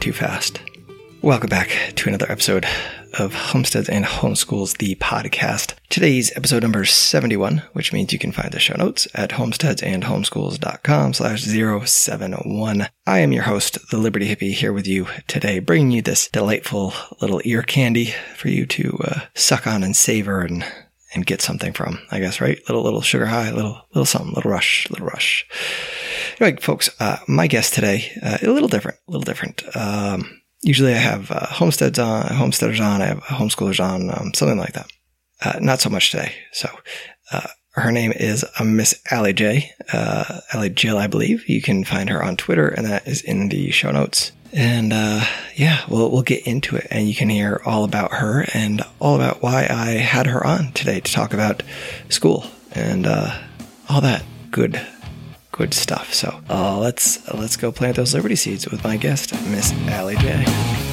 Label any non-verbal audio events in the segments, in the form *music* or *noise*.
Too fast. Welcome back to another episode of Homesteads and Homeschools, the podcast. Today's episode number 71, which means you can find the show notes at homesteadsandhomeschools.com slash 071. I am your host, the Liberty Hippie, here with you today, bringing you this delightful little ear candy for you to uh, suck on and savor and and get something from, I guess, right? Little, little sugar high, little, little something, little rush, little rush. Anyway, folks, uh, my guest today, uh, a little different, a little different. Um, usually I have uh, homesteads on, homesteaders on, I have homeschoolers on, um, something like that. Uh, not so much today. So, uh, her name is uh, Miss Ali J. Uh, Ali Jill, I believe. You can find her on Twitter, and that is in the show notes. And uh, yeah, we'll we'll get into it, and you can hear all about her and all about why I had her on today to talk about school and uh, all that good good stuff. So uh, let's let's go plant those liberty seeds with my guest, Miss Ali J.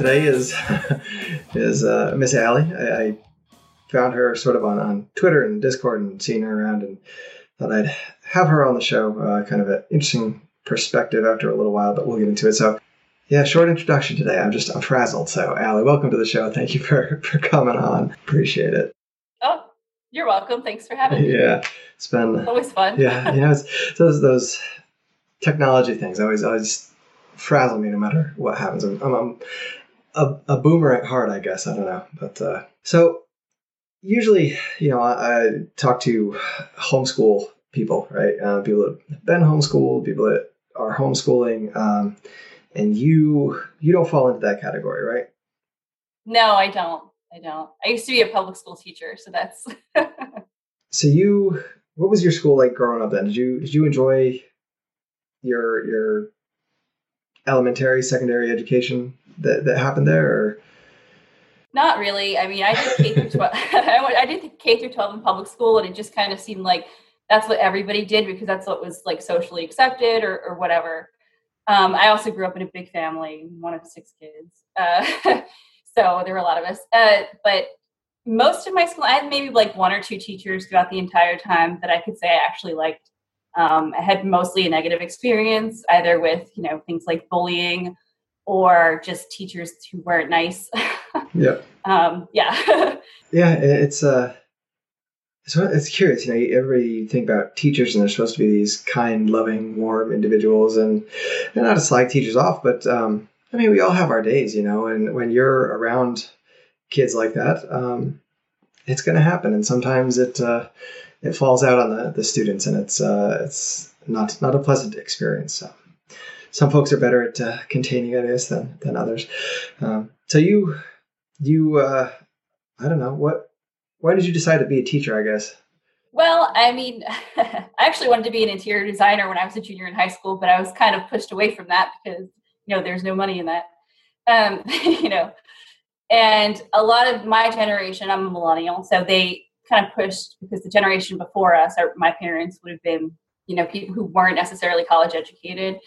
today is *laughs* is uh, Miss Ali. I, I found her sort of on, on Twitter and Discord and seen her around and thought I'd have her on the show. Uh, kind of an interesting perspective after a little while, but we'll get into it. So, yeah, short introduction today. I'm just I'm frazzled. So, Ali, welcome to the show. Thank you for *laughs* for coming on. Appreciate it. Oh, you're welcome. Thanks for having me. *laughs* Yeah, it's been It's always fun. yeah, you know, it's it's those those technology things always always frazzle me no matter what happens. I'm, I'm a, a boomer at heart, I guess. I don't know, but uh, so usually, you know, I, I talk to homeschool people, right? Uh, people that have been homeschooled, people that are homeschooling, um, and you you don't fall into that category, right? No, I don't. I don't. I used to be a public school teacher, so that's *laughs* So you, what was your school like growing up? Then did you did you enjoy your your elementary, secondary education that, that happened there? Or? not really. I mean, I did K through twelve. *laughs* I did K through twelve in public school, and it just kind of seemed like that's what everybody did because that's what was like socially accepted or, or whatever. Um, I also grew up in a big family, one of six kids, uh, *laughs* so there were a lot of us. Uh, but most of my school, I had maybe like one or two teachers throughout the entire time that I could say I actually liked. Um, I had mostly a negative experience, either with you know things like bullying or just teachers who weren't nice. *laughs* Yeah, um, yeah. *laughs* yeah. It's uh, it's it's curious. You know, you everybody think about teachers, and they're supposed to be these kind, loving, warm individuals, and and not to slag teachers off, but um, I mean, we all have our days, you know, and when you're around kids like that, um, it's going to happen, and sometimes it uh, it falls out on the, the students, and it's uh, it's not not a pleasant experience. So. Some folks are better at uh, containing it, I guess, than than others. Um, so you you uh, I don't know what. Why did you decide to be a teacher? I guess. Well, I mean, *laughs* I actually wanted to be an interior designer when I was a junior in high school, but I was kind of pushed away from that because you know there's no money in that. Um, *laughs* you know, and a lot of my generation, I'm a millennial, so they kind of pushed because the generation before us, our, my parents would have been, you know, people who weren't necessarily college educated.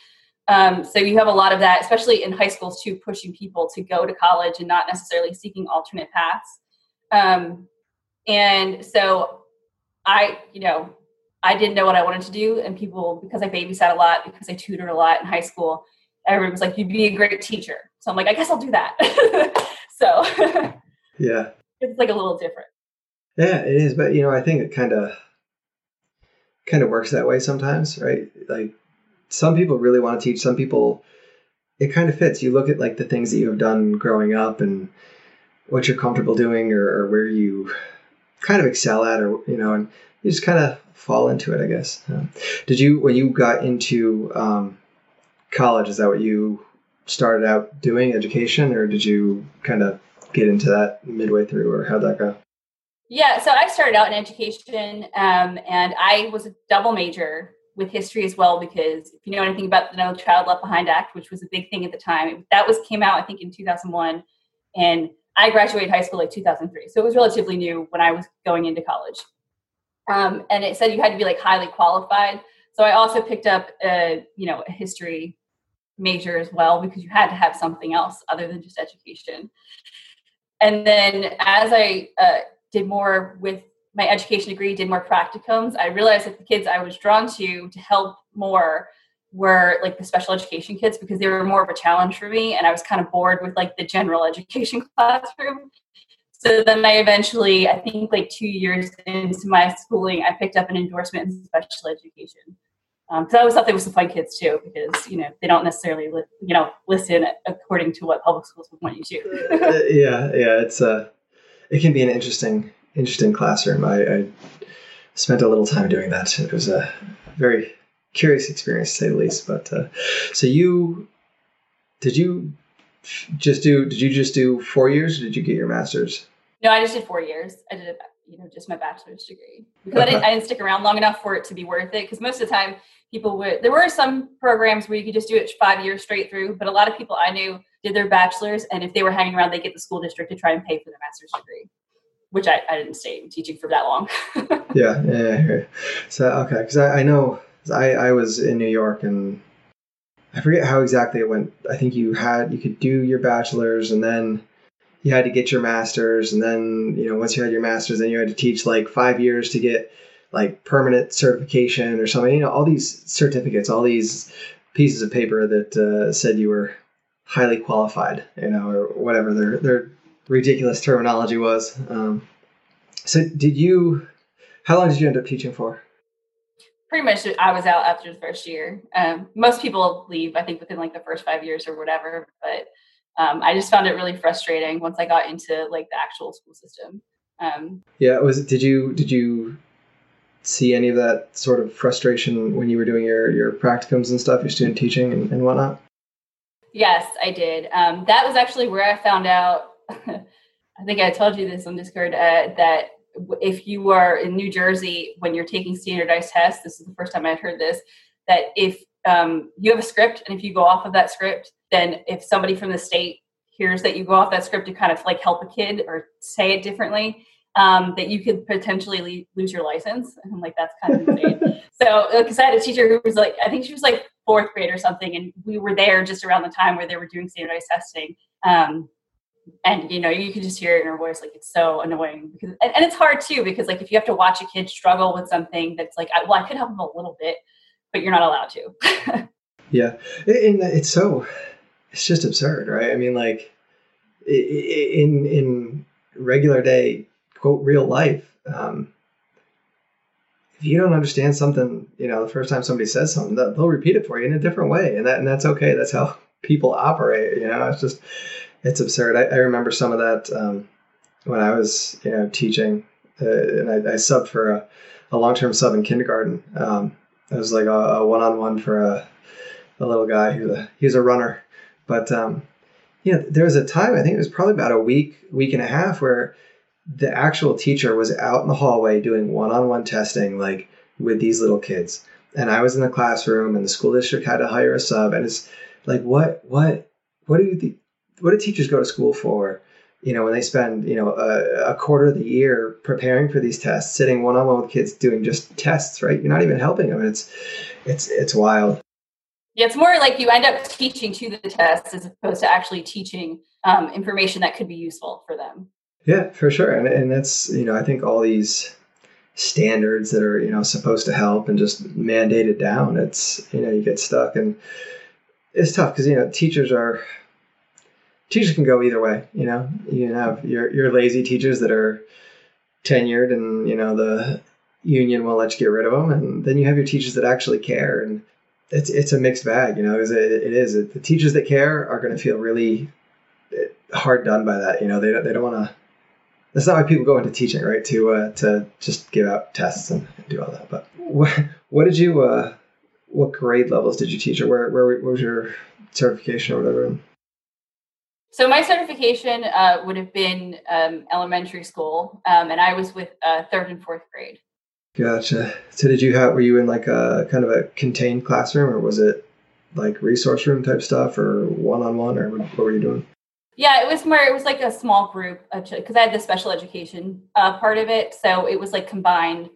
Um, so you have a lot of that, especially in high schools too, pushing people to go to college and not necessarily seeking alternate paths. Um, and so I, you know, I didn't know what I wanted to do, and people because I babysat a lot, because I tutored a lot in high school, everyone was like, "You'd be a great teacher." So I'm like, I guess I'll do that. *laughs* so *laughs* Yeah. it's like a little different. Yeah, it is. But you know, I think it kind of kind of works that way sometimes, right? Like some people really want to teach, some people it kind of fits. You look at like the things that you have done growing up and what you're comfortable doing or, or where you kind of excel at or you know and you just kind of fall into it i guess um, did you when you got into um, college is that what you started out doing education or did you kind of get into that midway through or how'd that go yeah so i started out in education um, and i was a double major with history as well because if you know anything about the no child left behind act which was a big thing at the time that was came out i think in 2001 and I graduated high school like 2003, so it was relatively new when I was going into college. Um, and it said you had to be like highly qualified. So I also picked up a you know a history major as well because you had to have something else other than just education. And then as I uh, did more with my education degree, did more practicums, I realized that the kids I was drawn to to help more were like the special education kids because they were more of a challenge for me and I was kind of bored with like the general *laughs* education classroom. So then I eventually, I think like two years into my schooling, I picked up an endorsement in special education. Um, I always thought they were some fun kids too, because you know they don't necessarily li- you know listen according to what public schools would want you to. *laughs* uh, yeah, yeah, it's a uh, it can be an interesting interesting classroom. I, I spent a little time doing that. It was a very curious experience to say the least. But uh, so you did you just do did you just do four years or did you get your master's? No, I just did four years. I did you know just my bachelor's degree because I didn't I didn't stick around long enough for it to be worth it. Because most of the time people would there were some programs where you could just do it five years straight through, but a lot of people I knew did their bachelor's and if they were hanging around, they get the school district to try and pay for their master's degree which I, I didn't stay teaching for that long. *laughs* yeah, yeah, yeah, So okay, because I, I know I, I was in New York and I forget how exactly it went. I think you had you could do your bachelor's and then you had to get your master's and then you know once you had your master's then you had to teach like five years to get like permanent certification or something. You know all these certificates, all these pieces of paper that uh, said you were highly qualified, you know, or whatever their their ridiculous terminology was. Um, so did you? How long did you end up teaching for? pretty much I was out after the first year. Um, most people leave, I think, within like the first five years or whatever. But um, I just found it really frustrating once I got into like the actual school system. Um, yeah, was? Did you did you see any of that sort of frustration when you were doing your your practicums and stuff, your student teaching and, and whatnot? Yes, I did. Um, that was actually where I found out. *laughs* I think I told you this on Discord uh, that if you are in New Jersey when you're taking standardized tests, this is the first time I've heard this, that if um, you have a script and if you go off of that script, then if somebody from the state hears that you go off that script to kind of like help a kid or say it differently, um, that you could potentially lose your license. And I'm like, that's kind of insane. *laughs* so, because I had a teacher who was like, I think she was like fourth grade or something, and we were there just around the time where they were doing standardized testing. Um, and you know you can just hear it in her voice like it's so annoying because and, and, it's hard too because like if you have to watch a kid struggle with something that's like well i could help them a little bit but you're not allowed to *laughs* yeah and it's so it's just absurd right i mean like in in regular day quote real life um, if you don't understand something you know the first time somebody says something they'll repeat it for you in a different way and that and that's okay that's how *laughs* people operate you know it's just it's absurd. I, I remember some of that um, when I was you know teaching, uh, and I, I subbed for a, a long term sub in kindergarten. Um, it was like a one on one for a, a little guy who's a he's a runner, but um, you know there was a time I think it was probably about a week week and a half where the actual teacher was out in the hallway doing one on one testing like with these little kids, and I was in the classroom, and the school district had to hire a sub, and it's like what what what do you think? what do teachers go to school for? You know, when they spend you know a, a quarter of the year preparing for these tests, sitting one on one with kids doing just tests, right? You're not even helping them. It's it's it's wild. Yeah, it's more like you end up teaching to the test as opposed to actually teaching um, information that could be useful for them. Yeah, for sure, and and that's you know I think all these standards that are you know supposed to help and just mandated down. It's you know you get stuck and it's tough because you know teachers are teachers can go either way. You know, you have your your lazy teachers that are tenured and you know the union won't let you get rid of them, and then you have your teachers that actually care, and it's it's a mixed bag, you know. It, it is. The teachers that care are going to feel really eh, hard done by that. You know, they they don't want to. That's not why people go into teaching, right? To uh, to just give out tests and, and do all that. But what what did you uh, what grade levels did you teach, or where where, was your certification or whatever? So my certification uh, would have been um, elementary school, um, and I was with uh, third and fourth grade. Gotcha. So did you have? Were you in like a kind of a contained classroom, or was it like resource room type stuff, or one on one, or what were you doing? Yeah, it was more. It was like a small group because I had the special education uh, part of it, so it was like combined.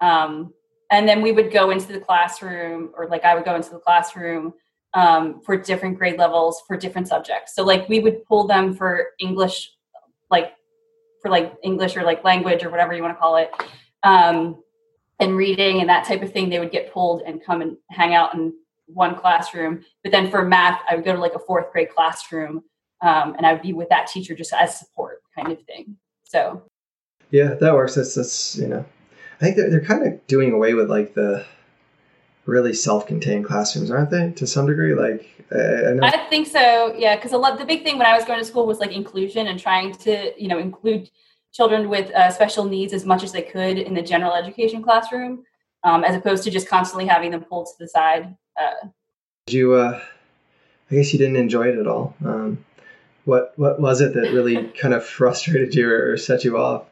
Um, and then we would go into the classroom, or like I would go into the classroom um, for different grade levels for different subjects. So like we would pull them for English, like for like English or like language or whatever you want to call it, um, and reading and that type of thing. They would get pulled and come and hang out in one classroom. But then for math, I would go to like a fourth grade classroom, um, and I would be with that teacher just as support kind of thing. So yeah, that works. That's that's you know, I think they're they're kind of doing away with like the really self-contained classrooms, aren't they? To some degree, like I, I, I think so. Yeah, because a lot. The big thing when I was going to school was like inclusion and trying to, you know, include children with uh, special needs as much as they could in the general education classroom, um, as opposed to just constantly having them pulled to the side. Uh, Did you? Uh, I guess you didn't enjoy it at all. Um, what What was it that really kind of frustrated you or set you off?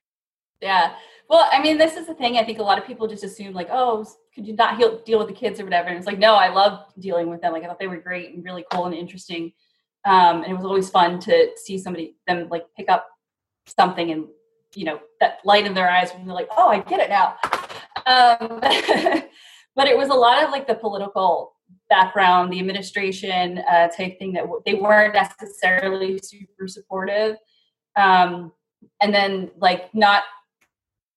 Yeah. Well, I mean, this is the thing. I think a lot of people just assume like, oh, could you not heal, deal with the kids or whatever? And it's like, no, I love dealing with them. Like, I thought they were great and really cool and interesting. Um, and it was always fun to see somebody them like pick up something and you know that light in their eyes when they're like, oh, I get it now. Um, *laughs* but it was a lot of like the political background, the administration uh, type thing that w- they weren't necessarily super supportive. Um, and then like not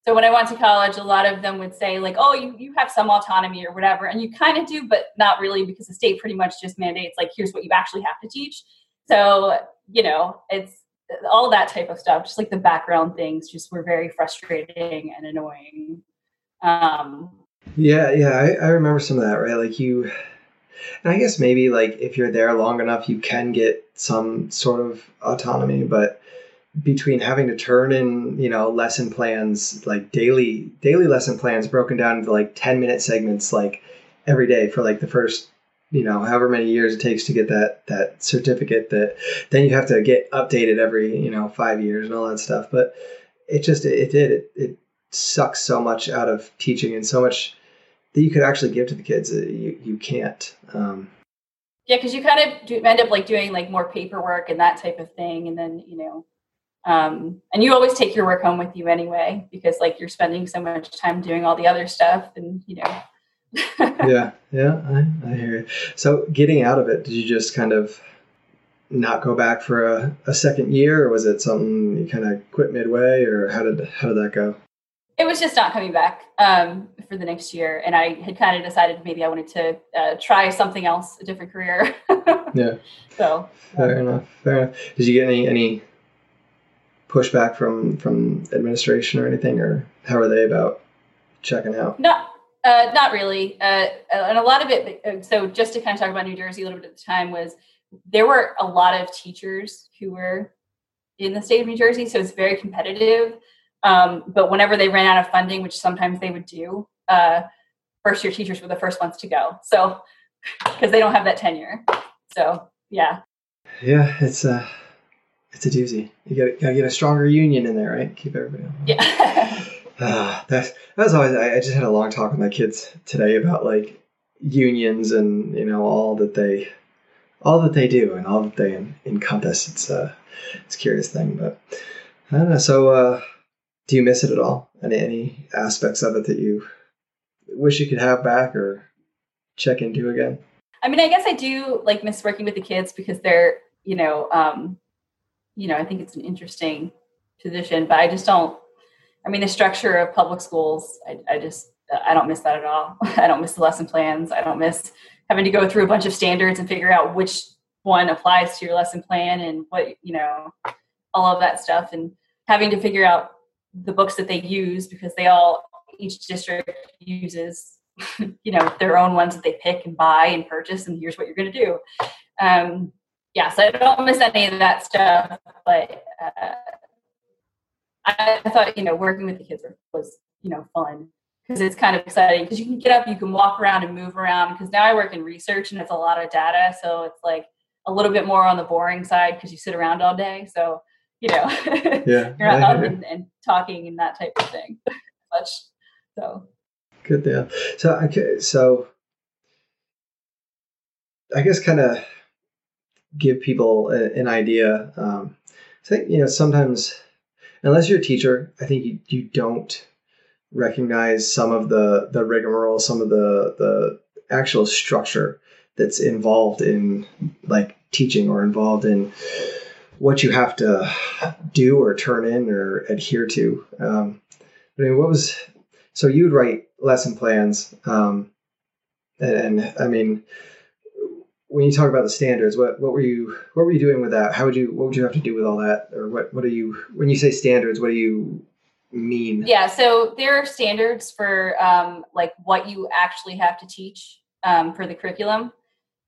so when I went to college, a lot of them would say like, "Oh, you you have some autonomy or whatever," and you kind of do, but not really because the state pretty much just mandates like, "Here's what you actually have to teach." So you know, it's all that type of stuff. Just like the background things, just were very frustrating and annoying. Um, yeah, yeah, I, I remember some of that. Right, like you. And I guess maybe like if you're there long enough, you can get some sort of autonomy, but between having to turn in you know lesson plans like daily daily lesson plans broken down into like 10 minute segments like every day for like the first you know however many years it takes to get that that certificate that then you have to get updated every you know five years and all that stuff. But it just it did it, it sucks so much out of teaching and so much that you could actually give to the kids you, you can't um, yeah because you kind of do, end up like doing like more paperwork and that type of thing and then you know um, and you always take your work home with you anyway because like you're spending so much time doing all the other stuff and you know. *laughs* Yeah yeah I, I hear you. So getting out of it did you just kind of not go back for a, a second year or was it something you kind of quit midway or how did how did that go it was just not coming back um, for the next year and i had kind of decided maybe i wanted to uh, try something else a different career *laughs* yeah so fair um, enough fair enough did you get any any pushback from from administration or anything, or how are they about checking out? Not uh, not really, uh, and a lot of it. Uh, so just to kind of talk about New Jersey a little bit at the time was there were a lot of teachers who were in the state of New Jersey, so it's very competitive. Um, but whenever they ran out of funding, which sometimes they would do, uh, first year teachers were the first ones to go. So *laughs* because they don't have that tenure. So yeah. Yeah, it's a, it's a doozy. You got to get a stronger union in there, right? Keep everybody. On. Yeah. uh, *laughs* that's that's always. I, I just had a long talk with my kids today about like unions and you know all that they all that they do and all that they encompass. It's a it's a curious thing, but I don't know. So, uh, do you miss it at all? Any any aspects of it that you wish you could have back or check into again? I mean, I guess I do like miss working with the kids because they're you know um, you know, I think it's an interesting position, but I just don't. I mean, the structure of public schools, I, I just I don't miss that at all. *laughs* I don't miss the lesson plans. I don't miss having to go through a bunch of standards and figure out which one applies to your lesson plan and what you know, all of that stuff, and having to figure out the books that they use because they all each district uses *laughs* you know their own ones that they pick and buy and purchase and here's what you're going to do. Um, yeah so i don't miss any of that stuff but uh, I, I thought you know working with the kids was you know fun because it's kind of exciting because you can get up you can walk around and move around because now i work in research and it's a lot of data so it's like a little bit more on the boring side because you sit around all day so you know yeah *laughs* you're not up and, and, talking and that type of thing. *laughs* Much so. Good deal. So okay so i guess kind of give people a, an idea um, i think you know sometimes unless you're a teacher i think you, you don't recognize some of the the rigmarole some of the the actual structure that's involved in like teaching or involved in what you have to do or turn in or adhere to. Um, I mean, what was so you'd write lesson plans, um, and, and, I mean, when you talk about the standards, what what were you what were you doing with that? How would you what would you have to do with all that, or what what are you when you say standards? What do you mean? Yeah, so there are standards for um, like what you actually have to teach um, for the curriculum,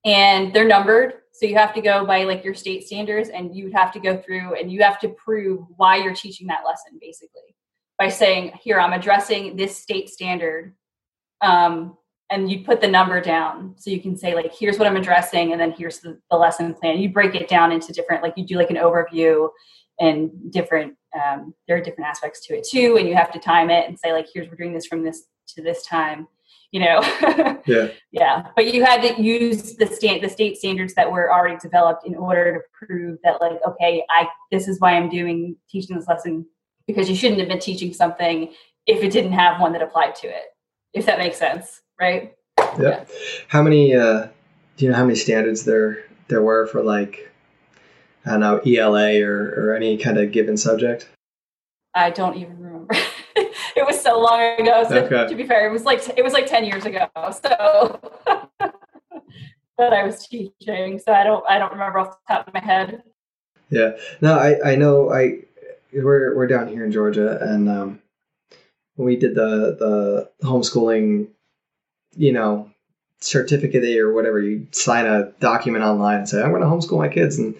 and they're numbered so you have to go by like your state standards and you would have to go through and you have to prove why you're teaching that lesson basically by saying, here, I'm addressing this state standard. Um, and you put the number down so you can say like here's what i'm addressing and then here's the, the lesson plan you break it down into different like you do like an overview and different um, there are different aspects to it too and you have to time it and say like here's we're doing this from this to this time you know? *laughs* Yeah. Yeah but you had to use the state the state standards that were already developed in order to prove that like okay i this is why i'm doing teaching this lesson because you shouldn't have been teaching something if it didn't have one that applied to it if that makes sense right? Yep. yeah. How many uh do you know how many standards there there were for like i don't know ela or or any kind of given subject? I don't even remember *laughs* it was so long ago. So okay. to be fair, it was like it was like ten years ago. So *laughs* that I was teaching, so I don't I don't remember off the top of my head. Yeah, no, I I know I we're we're down here in Georgia, and um, we did the the homeschooling, you know, certificate or whatever, you sign a document online and say I'm going to homeschool my kids, and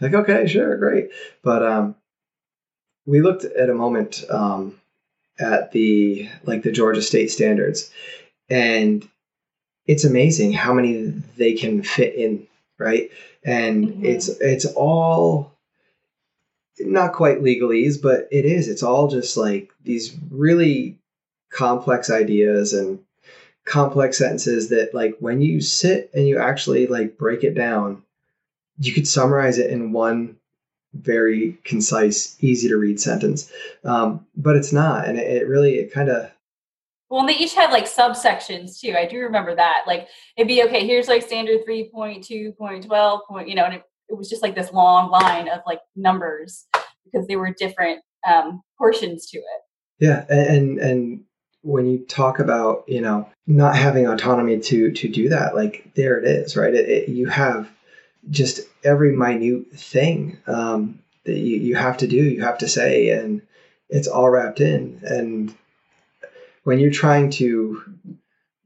like okay, sure, great, but um, we looked at a moment um, at the like the Georgia state standards. And it's amazing how many they can fit in right? And mm-hmm. it's it's all not quite legalese but it is. It's all just like these really complex ideas and complex sentences that like when you sit and you actually like break it down you could summarize it in one very concise, easy to read sentence. Um, but it's not, and it, it really it kind of. Well, and they each had like subsections too. I do remember that. Like it'd be okay. Here's like standard three point two point twelve point. You know, and it, it was just like this long line of like numbers because they were different um, portions to it. Yeah, and and when you talk about you know not having autonomy to to do that, like there it is, right? It, it, you have just every minute thing um, that you, you have to do, you have to say, and it's all wrapped in. And when you're trying to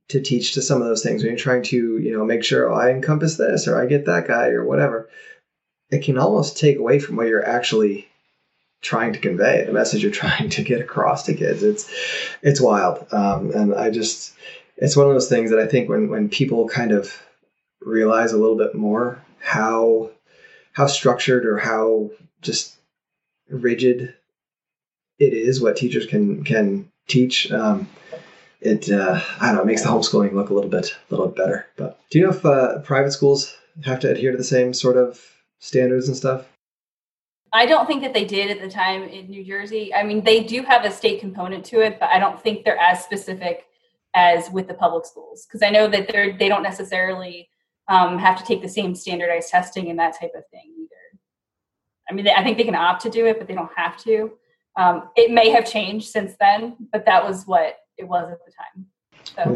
to teach to some of those things, when you're trying to, you know, make sure oh, I encompass this or I get that guy or whatever, it can almost take away from what you're actually trying to convey, the message you're *laughs* trying to get across to kids. It's it's wild, um, and I just it's one of those things that I think when when people kind of realize a little bit more how how structured or how just rigid it is what teachers can can teach. Um, it uh, I don't know, it makes the homeschooling look a little bit a little bit better. But do you know if uh, private schools have to adhere to the same sort of standards and stuff? I don't think that they did at the time in New Jersey. I mean, they do have a state component to it, but I don't think they're as specific as with the public schools because I know that they're they don't necessarily um, have to take the same standardized testing and that type of thing either. I mean, I think they can opt to do it, but they don't have to. Um, it may have changed since then, but that was what it was at the time. So.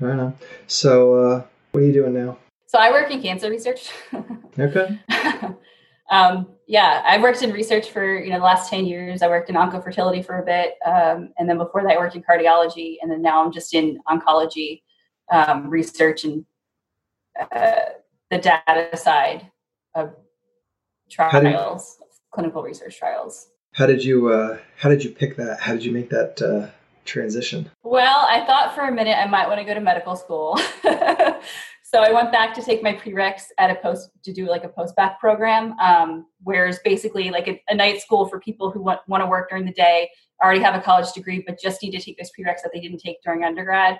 Yeah, right on. So, uh, what are you doing now? So I work in cancer research. *laughs* okay. um, yeah, I've worked in research for you know the last ten years. I worked in oncofertility for a bit, um, and then before that, I worked in cardiology, and then now I'm just in oncology um, research and uh, the data side of trials, did, clinical research trials. How did you uh, How did you pick that? How did you make that uh, transition? Well, I thought for a minute I might want to go to medical school. *laughs* so I went back to take my prereqs at a post to do like a post bac program, um, where it's basically like a, a, night school for people who want, want to work during the day, already have a college degree, but just need to take those prereqs that they didn't take during undergrad.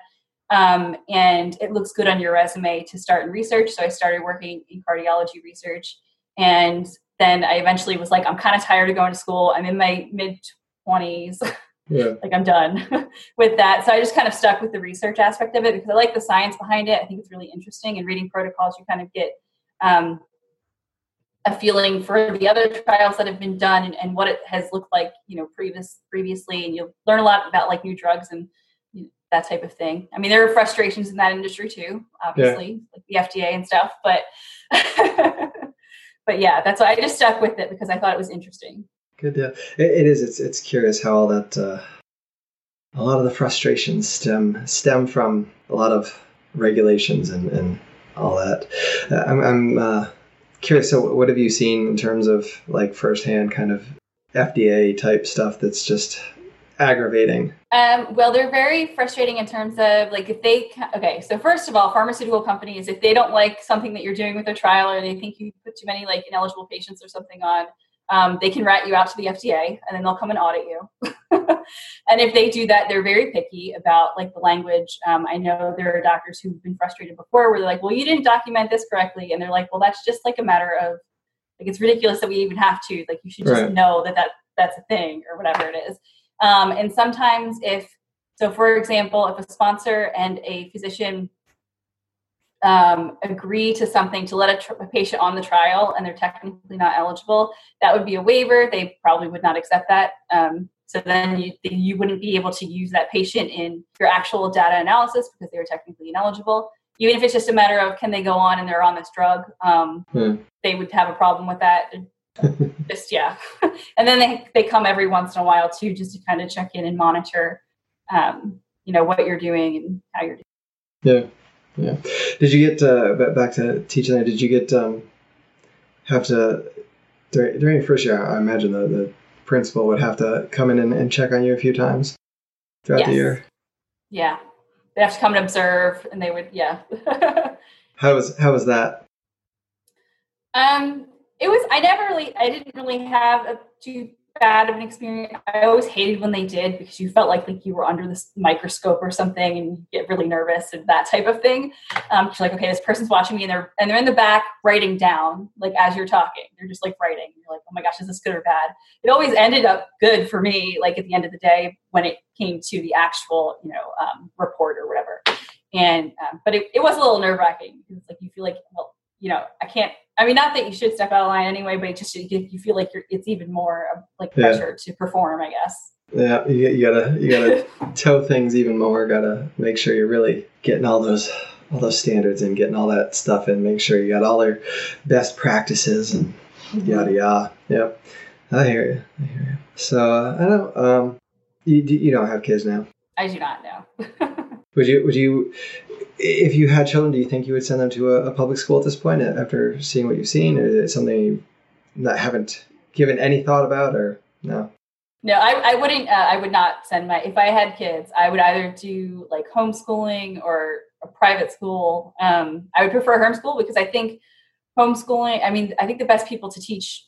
Um, and it looks good on your resume to start in research. So I started working in cardiology research, and then I eventually was like, I'm kind of tired of going to school. I'm in my mid twenties. *laughs* yeah. like I'm done *laughs* with that. So I just kind of stuck with the research aspect of it because I like the science behind it. I think it's really interesting. And reading protocols, you kind of get um, a feeling for the other trials that have been done and, and, what it has looked like, you know, previous previously. And you'll learn a lot about like new drugs and that type of thing. I mean, there are frustrations in that industry too, obviously, yeah. like the FDA and stuff. But *laughs* but yeah, that's why I just stuck with it because I thought it was interesting. Good deal. It, it is. It's it's curious how all that uh, a lot of the frustrations stem stem from a lot of regulations and, and all that. Uh, I'm, I'm uh, curious. So, what have you seen in terms of like firsthand kind of FDA type stuff that's just aggravating? Um, well, they're very frustrating in terms of like if they okay. So first of all, pharmaceutical companies if they don't like something that you're doing with a trial or they think you put too many like ineligible patients or something on, um, they can rat you out to the FDA and then they'll come and audit you. *laughs* and if they do that, they're very picky about like the language. Um, I know there are doctors who've been frustrated before where they're like, well, you didn't document this correctly. And they're like, well, that's just like a matter of like, it's ridiculous that we even have to, like, you should just right. know that, that that's a thing or whatever it is. Um, and sometimes if, so for example, if a sponsor and a physician um, agree to something to let a, tr- a, patient on the trial and they're technically not eligible, that would be a waiver. They probably would not accept that. Um, so then you, you wouldn't be able to use that patient in your actual data analysis because they were technically ineligible. Even if it's just a matter of can they go on and they're on this drug, um, hmm. they would have a problem with that. *laughs* just yeah, *laughs* and then they they come every once in a while too, just to kind of check in and monitor, um, you know, what you're doing and how you're doing. Yeah. Yeah. Did you get uh, back to teaching there? Did you get um, have to during, during your first year? I imagine the, the principal would have to come in and, and check on you a few times throughout yes. the year. Yeah, they have to come and observe, and they would. Yeah. *laughs* how was how was that? Um, it was. I never really. I didn't really have a too bad of an experience. I always hated when they did because you felt like like you were under this microscope or something, and you get really nervous and that type of thing. Um, you're like, okay, this person's watching me, and they're and they're in the back writing down like as you're talking. They're just like writing. You're like, oh my gosh, is this good or bad? It always ended up good for me. Like at the end of the day, when it came to the actual you know um, report or whatever. And um, but it, it was a little nerve wracking because like you feel like well you know I can't I mean, not that you should step out of line anyway, but it just you, you feel like you're, it's even more like pressure yeah. to perform, I guess. Yeah, you, you gotta you gotta *laughs* toe things even more. Gotta make sure you're really getting all those all those standards and getting all that stuff in. Make sure you got all your best practices and mm-hmm. yada yada. Yep, I hear you. I hear you. So uh, I don't. Um, you you don't have kids now. I do not know. *laughs* would you would you if you had children, do you think you would send them to a, a public school at this point after seeing what you've seen, or is it something you not haven't given any thought about, or no? No, I, I wouldn't. Uh, I would not send my. If I had kids, I would either do like homeschooling or a private school. Um, I would prefer homeschool because I think homeschooling. I mean, I think the best people to teach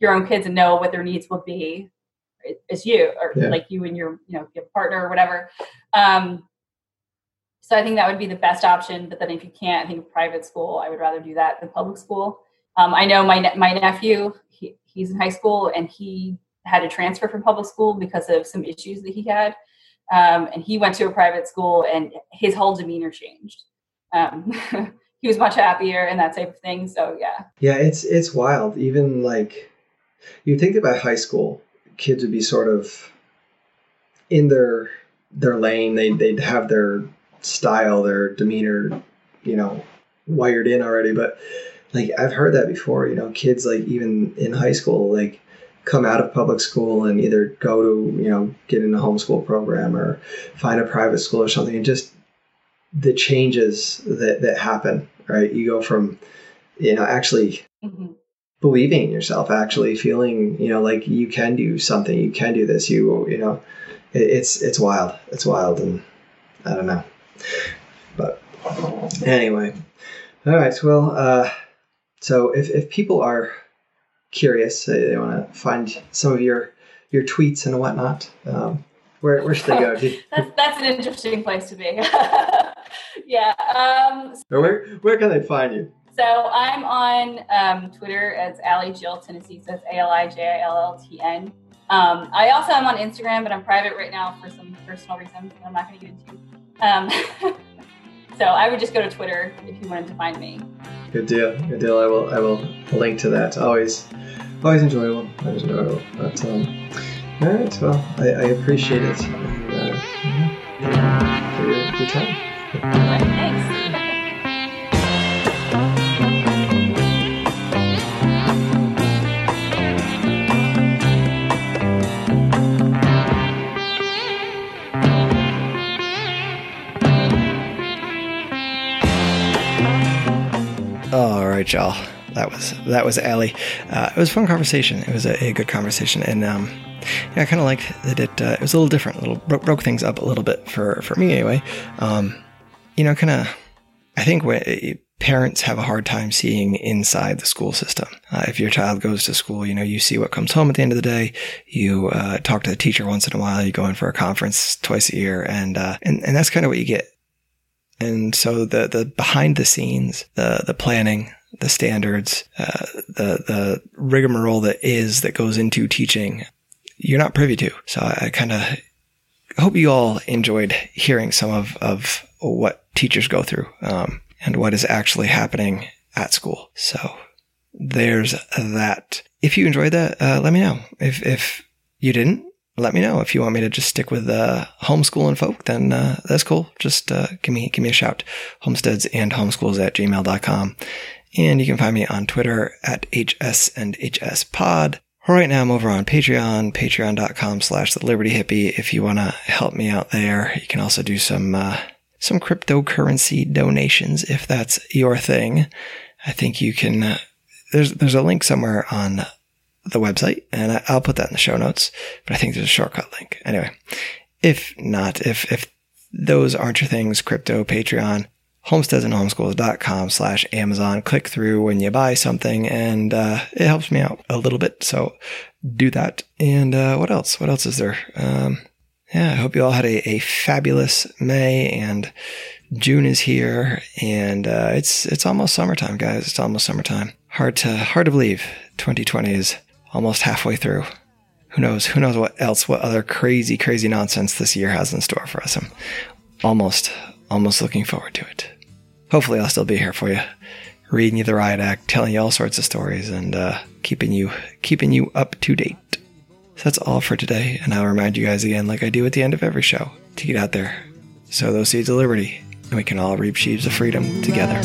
your own kids and know what their needs will be is you, or yeah. like you and your you know your partner or whatever. Um, so I think that would be the best option. But then if you can't, I think private school, I would rather do that than public school. Um, I know my my nephew, he, he's in high school and he had to transfer from public school because of some issues that he had. Um, and he went to a private school and his whole demeanor changed. Um, *laughs* he was much happier and that type of thing. So yeah. Yeah, it's it's wild. Even like you think about high school, kids would be sort of in their their lane. They they'd have their style, their demeanor, you know, wired in already. But like I've heard that before. You know, kids like even in high school, like come out of public school and either go to you know get in a homeschool program or find a private school or something, and just the changes that that happen. Right, you go from you know actually. Mm-hmm. believing in yourself actually feeling you know like you can do something you can do this you you know it, it's it's wild it's wild and i don't know but anyway all right well uh so if, if people are curious, they want to find some of your your tweets and whatnot, um, where, where should they go? *laughs* that's, that's an interesting place to be. *laughs* yeah. Um, where, where can they find you? So I'm on um, Twitter as Ali Jill Tennessee. So it's A L I J I L L T N. Um, I also am on Instagram, but I'm private right now for some personal reasons that I'm not going to get into. Um, *laughs* So I would just go to Twitter if you wanted to find me. Good deal. Good deal. I will. I will link to that. Always, always enjoyable. Always enjoyable. But um, all right. Well, I, I appreciate it. And, uh, yeah, for your, your time. All right, y'all. That was that was Ali. Uh, it was a fun conversation. It was a, a good conversation, and um, yeah, I kind of liked that it. Uh, it was a little different. A little bro- broke things up a little bit for for me anyway. Um, you know, kind of. I think when, parents have a hard time seeing inside the school system. Uh, if your child goes to school, you know, you see what comes home at the end of the day. You uh, talk to the teacher once in a while. You go in for a conference twice a year, and uh, and and that's kind of what you get. And so the the behind the scenes, the the planning, the standards, uh, the the rigmarole that is that goes into teaching, you're not privy to. So I, I kind of hope you all enjoyed hearing some of of what teachers go through um, and what is actually happening at school. So there's that. If you enjoyed that, uh, let me know. If if you didn't, let me know. If you want me to just stick with uh, homeschooling folk, then uh, that's cool. Just uh, give me give me a shout. Homesteads and homeschools at gmail.com. And you can find me on Twitter at HS and HS Pod. Right now I'm over on Patreon, patreon.com slash the Liberty Hippie. If you want to help me out there, you can also do some, uh, some cryptocurrency donations if that's your thing. I think you can, uh, there's, there's a link somewhere on the website and I'll put that in the show notes, but I think there's a shortcut link. Anyway, if not, if, if those aren't your things, crypto, Patreon, homesteadsandhomeschools.com slash Amazon. Click through when you buy something and uh, it helps me out a little bit. So do that. And uh, what else? What else is there? Um, yeah, I hope you all had a, a fabulous May and June is here and uh, it's it's almost summertime, guys. It's almost summertime. Hard to hard to believe 2020 is almost halfway through. Who knows? Who knows what else? What other crazy, crazy nonsense this year has in store for us? I'm almost, almost looking forward to it hopefully I'll still be here for you, reading you the riot act, telling you all sorts of stories, and uh, keeping you keeping you up to date. So that's all for today, and I'll remind you guys again, like I do at the end of every show, to get out there, sow those seeds of liberty, and we can all reap sheaves of freedom together.